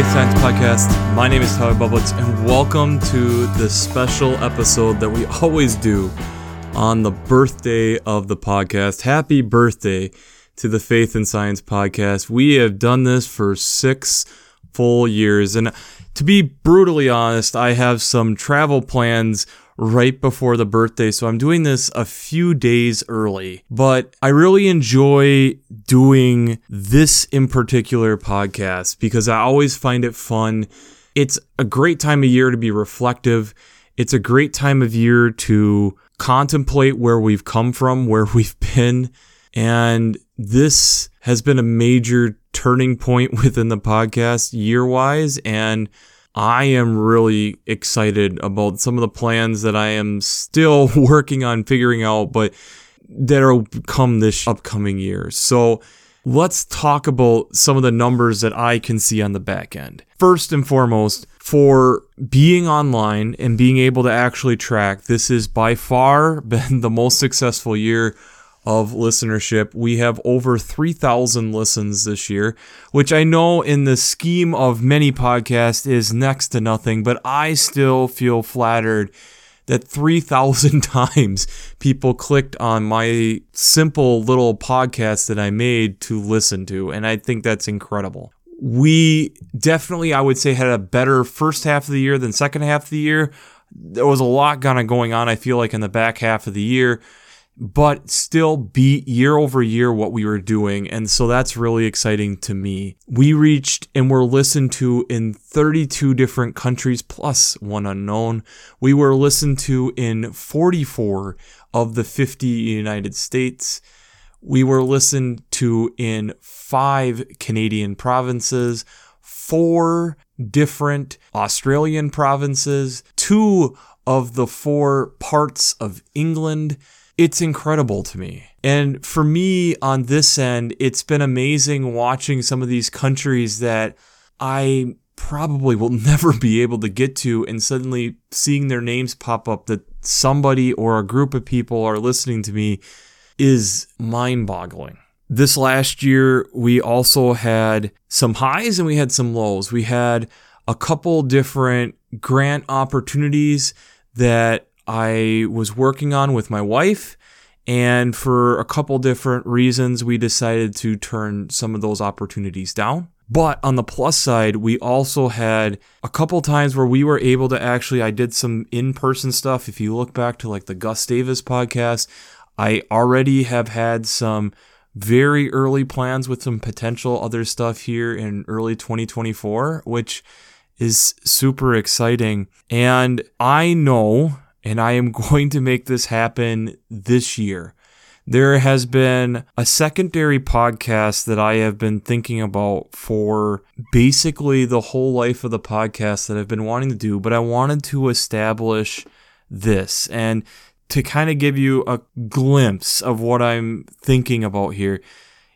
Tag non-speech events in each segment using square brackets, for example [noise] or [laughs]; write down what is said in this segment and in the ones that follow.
Faith Science Podcast. My name is Tyler Bublitz, and welcome to the special episode that we always do on the birthday of the podcast. Happy birthday to the Faith and Science Podcast. We have done this for six full years, and to be brutally honest, I have some travel plans right before the birthday. So I'm doing this a few days early, but I really enjoy doing this in particular podcast because I always find it fun. It's a great time of year to be reflective. It's a great time of year to contemplate where we've come from, [laughs] where we've been. And this has been a major turning point [laughs] within the podcast year wise. And I am really excited about some of the plans that I am still [laughs] working on figuring out, but that'll come this upcoming year. So let's talk about some of the numbers that I can see on the back end. First and foremost, for being online and being able to actually track, this has by far [laughs] been the most successful year of listenership. We have over 3,000 listens this year, which I know in the scheme of many podcasts is next to nothing, but I still feel flattered that 3,000 [laughs] times people clicked on my simple little podcast that I made to listen to. And I think that's incredible. We definitely, I would say, had a better first half of the year than second half of the year. There was a lot kind of going on, I feel like, in the back half of the year but still beat year over year what we were doing. And so that's really exciting to me. We reached and were listened to in 32 different countries plus one unknown. We were listened to in 44 of the 50 United States. We were listened to in five Canadian provinces, four different Australian provinces, two of the four parts of England it's incredible to me. And for me on this end, it's been amazing watching some of these countries that I probably will [laughs] never be able to get to and suddenly seeing their names pop up that somebody or a group of people are listening to me is mind boggling. This last year, we also had some highs and we had some lows. We had a couple different grant opportunities that I was working on with my wife. And for a couple different reasons, we decided to turn some of those opportunities down. But on the plus side, we also had a couple times where we were able to actually, I did some in person stuff. If you look back to like the Gustavus podcast, I already have had some very early plans with some potential other stuff here in early 2024, which is super exciting. And I know and I am [laughs] going to make this happen this year. There has been a secondary podcast that I have been thinking about for basically the whole life of the podcast that I've been wanting to do, but I wanted to establish this and to kind of give you a glimpse of what I'm thinking about here.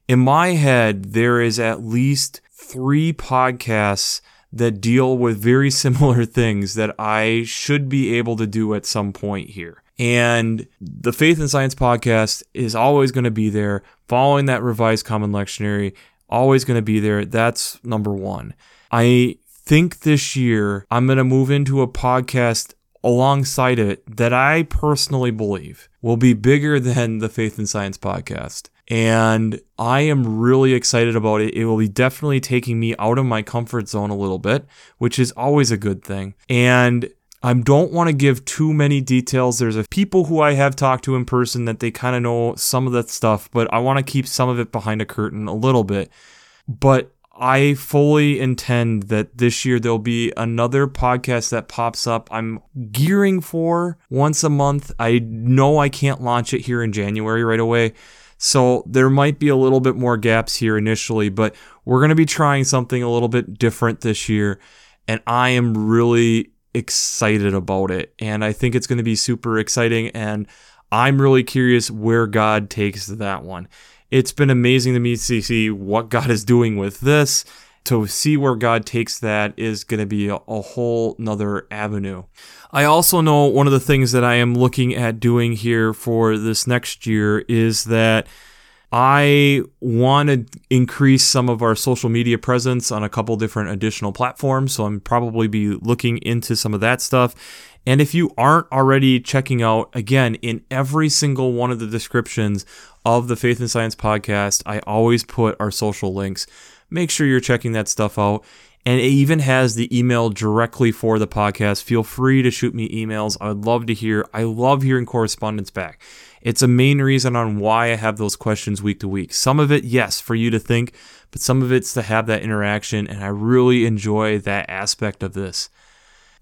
In my head, there is at least three podcasts that deal with very [laughs] similar things that I should be able to do at some point here. And the Faith and Science podcast is always going to be there, following that revised common lectionary, always going to be there. That's number one. I think this year I'm going to move into a podcast alongside it that I personally believe will be bigger than the Faith and Science podcast and I am really excited about it. It will be definitely taking me out of my comfort zone a little bit, which is always a good thing. And I don't want to give too many details. There's a people who I have talked to in person that they kind of know some of that stuff, but I want to keep some of it behind a curtain a little bit. But I fully intend that this year there'll be another podcast that pops up. I'm gearing for once a month. I know I can't launch it here in January right away so there might be a little bit more gaps here initially, but we're going to be trying something a little bit different this year. And I am really excited about it. And I think it's going to be super exciting. And I'm really curious where God takes that one. It's been amazing to me to see what God is doing with this to see where God takes that is going to be a, a, whole nother avenue. I also know one of the things that I am looking at doing here for this next year is that I want to increase some of our social media presence on a couple different additional platforms. So I'm probably be looking into some of that stuff. And if you aren't already checking out, again, in every single one of the descriptions of the Faith and Science podcast, I always put our social links. Make sure you're checking that stuff out. And it even has the email directly for the podcast. Feel free to shoot me emails. I would love to hear. I love hearing correspondence back. It's a main reason on why I have those questions week to week. Some of it, yes, for you to think, but some of it's to have that interaction. And I really enjoy that aspect of this.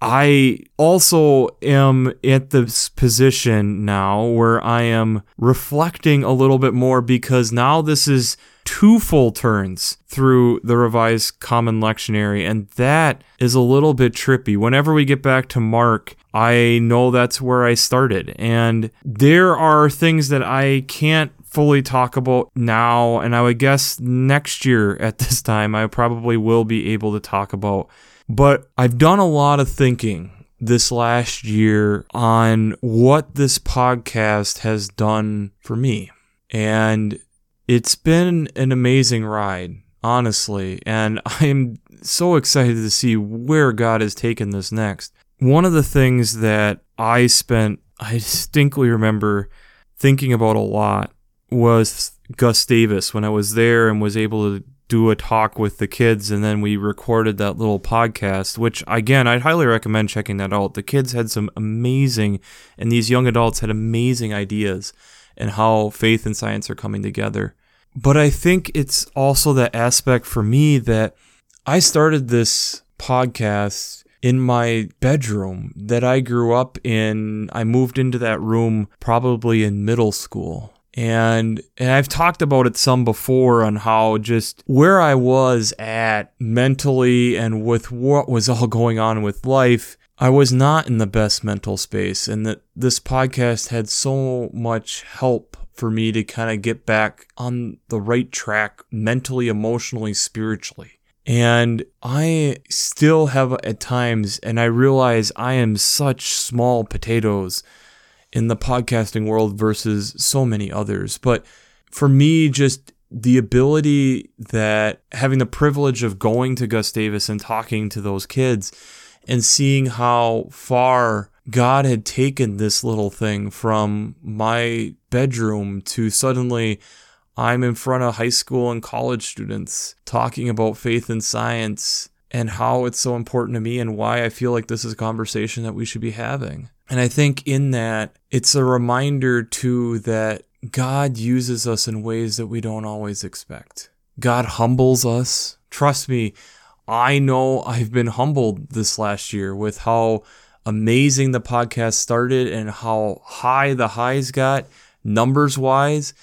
I also am at this position now where I am reflecting a little bit more because now this is two full turns through the revised common lectionary, and that is a little bit trippy. Whenever we get back to Mark, I know that's where I started, and there are things that I can't fully talk about now, and I would guess next year at this time, I probably will be able to talk about but I've done a lot of thinking this last year on what this podcast has done for me. And it's been an amazing ride, honestly. And [laughs] I'm so excited to see where God has taken this next. One of the things that I spent, [laughs] I distinctly remember thinking about a lot was Gustavus when I was there and was able to do a talk with the kids and then we recorded that little podcast which again I'd highly recommend checking that out. The kids had some amazing and these young adults had amazing ideas and how faith and science are coming together. But I think it's also that aspect for me that I started this podcast in my bedroom that I grew up in. I moved into that room probably in middle school and and I've talked about it some before on how just where I was at mentally and with what was all going on with life I was not in the best mental space. And that this podcast had so much help for me to kind of get back on the right track mentally emotionally spiritually. And I still have at times and I realize I am such small potatoes in the podcasting world versus so many others. But for me, just the ability that having the privilege of going to Gustavus and talking to those kids and seeing how far God had taken this little thing from my bedroom to suddenly I'm in front of high school and college students talking about faith and science and how it's so important to me and why I feel like this is a conversation that we should be having. And I think in that, it's a reminder too that God uses us in ways that we don't always expect. God humbles us. Trust me, I know I've been humbled this last year with how amazing the podcast started and how high the highs got numbers wise.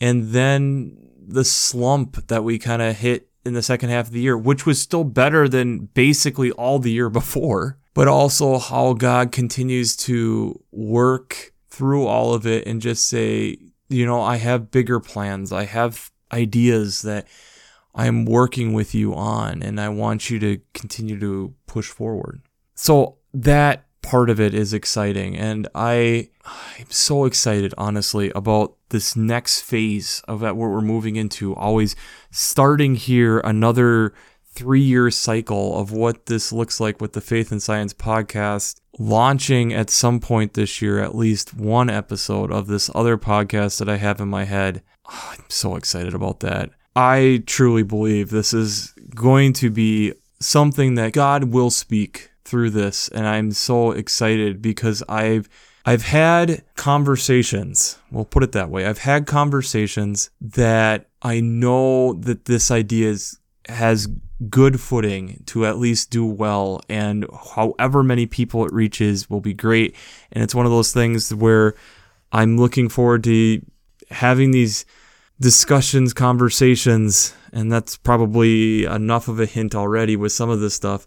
And then the slump that we kind of hit in the second half of the year, which was still better than basically all the year before, but also how God continues to work through all of it and just say, you know, I have bigger plans. I have ideas that I'm working with you on, and I want you to continue to push forward. So that part of it is exciting and I I'm so excited honestly about this next phase of that what we're moving into always starting here another 3 year cycle of what this looks like with the Faith and Science podcast launching at some point this year at least one episode of this other podcast that I have in my head oh, I'm so excited about that I truly believe this is going to be something that God will speak through this and I'm so excited because I've I've had conversations, we'll put it that way. I've had conversations that I know that this idea is, has good footing to at least do well and however many people it reaches will be great and it's one of those things where I'm looking forward to having these discussions, conversations, and that's probably enough of a hint already with some of this stuff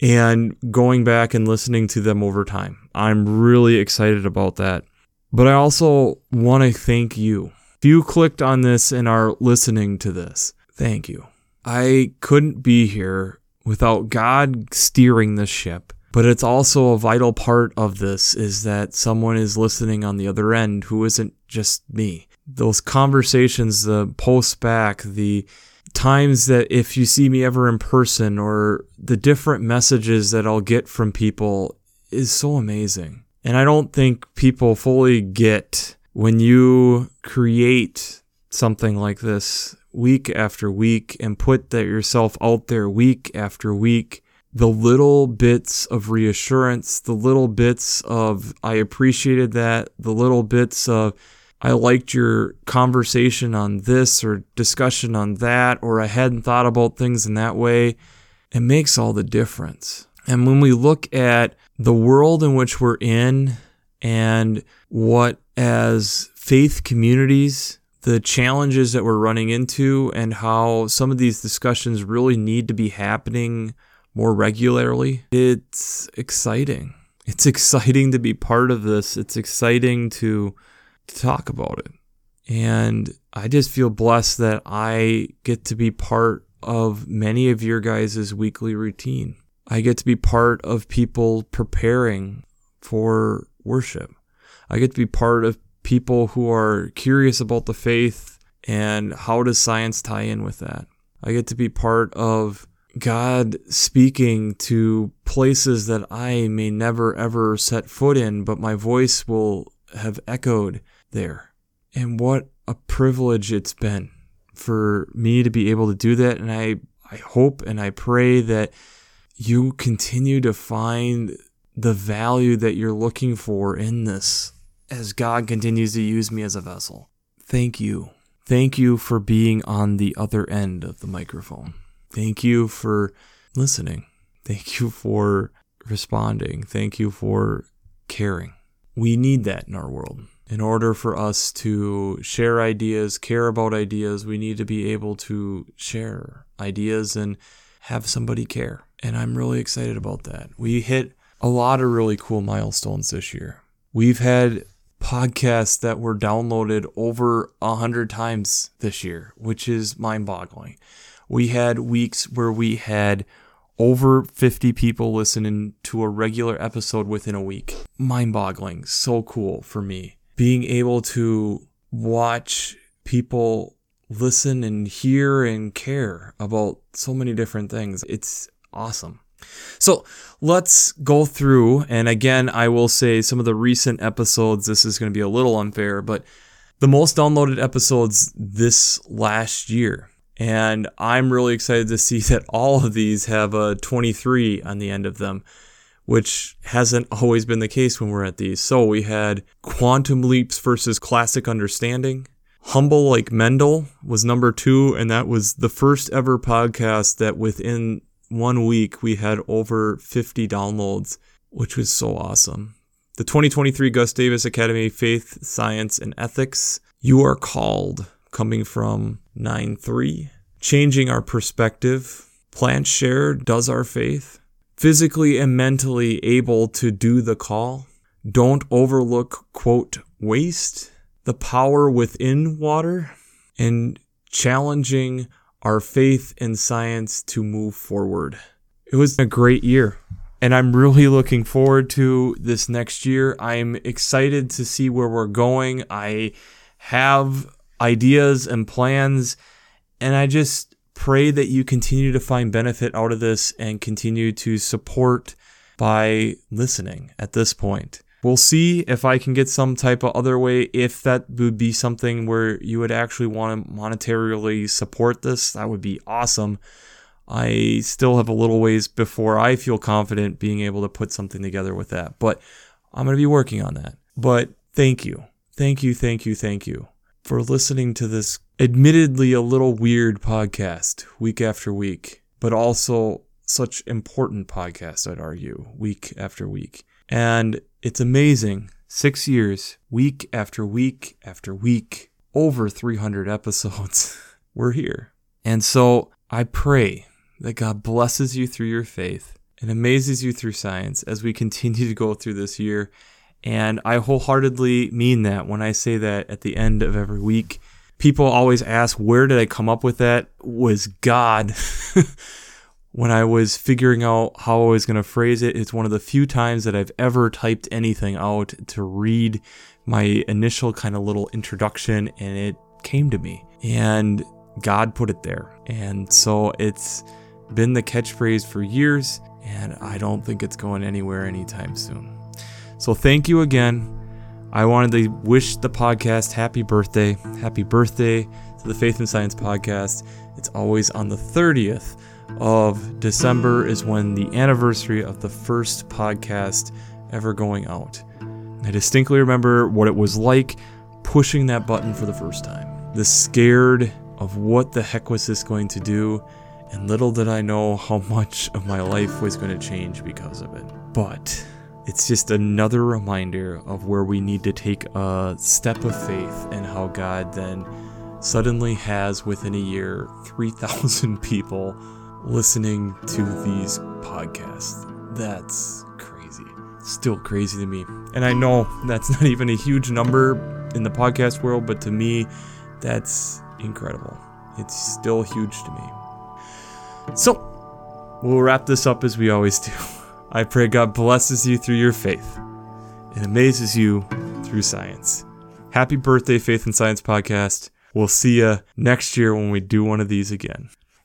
and going back and listening to them over time. I'm really excited about that. But I also want to thank you. If you clicked on this and are listening to this, thank you. I couldn't be here without God steering this ship. But it's also a vital part of this is that someone is listening on the other end who isn't just me. those conversations, the posts back, the times that if you see me ever in person or the different messages that I'll get from people is so amazing. And I don't think people fully get when you create something like this week after week and put that yourself out there week after week the little bits of reassurance, the little bits of I appreciated that, the little bits of I liked your conversation on this or discussion on that, or I hadn't thought about things in that way. It makes all the difference. And when we look at the world in which we're in and what as faith communities, the challenges that we're running into and how some of these discussions really need to be happening more regularly. It's exciting. It's exciting to be part of this. It's exciting to, to talk about it. And I just feel blessed that I get to be part of many of your guys' weekly routine. I get to be part of people preparing for worship. I get to be part of people who are curious about the faith and how does science tie in with that. I get to be part of God speaking to places that I may never ever set foot in, but my voice will have echoed there. And what a privilege it's been for me to be able to do that. And I, I hope and I pray that you continue to find the value that you're looking for in this as God continues to use me as a vessel. Thank you. Thank you for being on the other end of the microphone. Thank you for listening. Thank you for responding. Thank you for caring. We need that in our world. In order for us to share ideas, care about ideas, we need to be able to share ideas and have somebody care. And I'm really excited about that. We hit a lot of really cool milestones this year. We've had podcasts that were downloaded over a hundred times this year, which is mind boggling we had weeks where we had over 50 people listening to a regular episode within a week. Mind boggling. So cool for me. Being able to watch people listen and hear and care about so many different things. It's awesome. So let's go through. And again, I will say some of the recent episodes, this is going to be a little unfair, but the most downloaded episodes this last year and I'm really excited to see [laughs] that all of these have a 23 on the end of them, which hasn't always been the case when we're at these. So we had Quantum Leaps versus Classic Understanding. Humble Like Mendel was number two, and that was the first ever podcast that within one week we had over 50 downloads, which was so awesome. The 2023 Gustavus Academy Faith, Science, and Ethics. You are called coming from 9 3. Changing our perspective. Plant share does our faith. Physically and mentally able to do the call. Don't overlook, quote, waste. The power within water. And challenging our faith in science to move forward. It was a great year and I'm really looking forward to this next year. I'm excited to see where we're going. I have ideas and plans. And I just pray that you continue to find benefit out of this and continue to support by listening at this point. We'll see if I can get some type of other way, if that would be something where you would actually want to monetarily support this. That would be awesome. I still have a little ways before I feel confident being able to put something together with that, but I'm going to be working on that. But thank you. Thank you, thank you, thank you for listening to this admittedly a little weird podcast week after week, but also such important podcast, I'd argue, week after week. And it's amazing. Six years, week after week after week, over 300 episodes. [laughs] We're here. And so I pray that God blesses you through your faith and amazes you through science as we continue to go through this year and I wholeheartedly mean that when I say that at the end of every week. People always ask, where did I come up with that? Was God. [laughs] when I was figuring out how I was going to phrase it, it's one of the few times that I've ever typed anything out to read my initial kind of little introduction and it came to me. And God put it there. And so it's been the catchphrase for years, and I don't think it's going anywhere anytime soon. So thank you again. I wanted to wish the podcast happy birthday. Happy birthday to the Faith and Science podcast. It's always on the 30th of December is when the anniversary of the first podcast ever going out. I distinctly remember what it was like pushing that button for the first time. The scared of what the heck was this going to do, and little did I know how [laughs] much of my life was going to change because of it. But it's just another reminder of where we need to take a step of faith and how God then suddenly has within a year 3,000 [laughs] people listening to these podcasts. That's crazy. Still crazy to me. And I know that's not even a huge number in the podcast world, but to me, that's incredible. It's still huge to me. So, we'll wrap this up as we always do. [laughs] I pray God blesses you through your faith and amazes you through science. Happy birthday, Faith and Science Podcast. We'll see you next year when we do one of these again.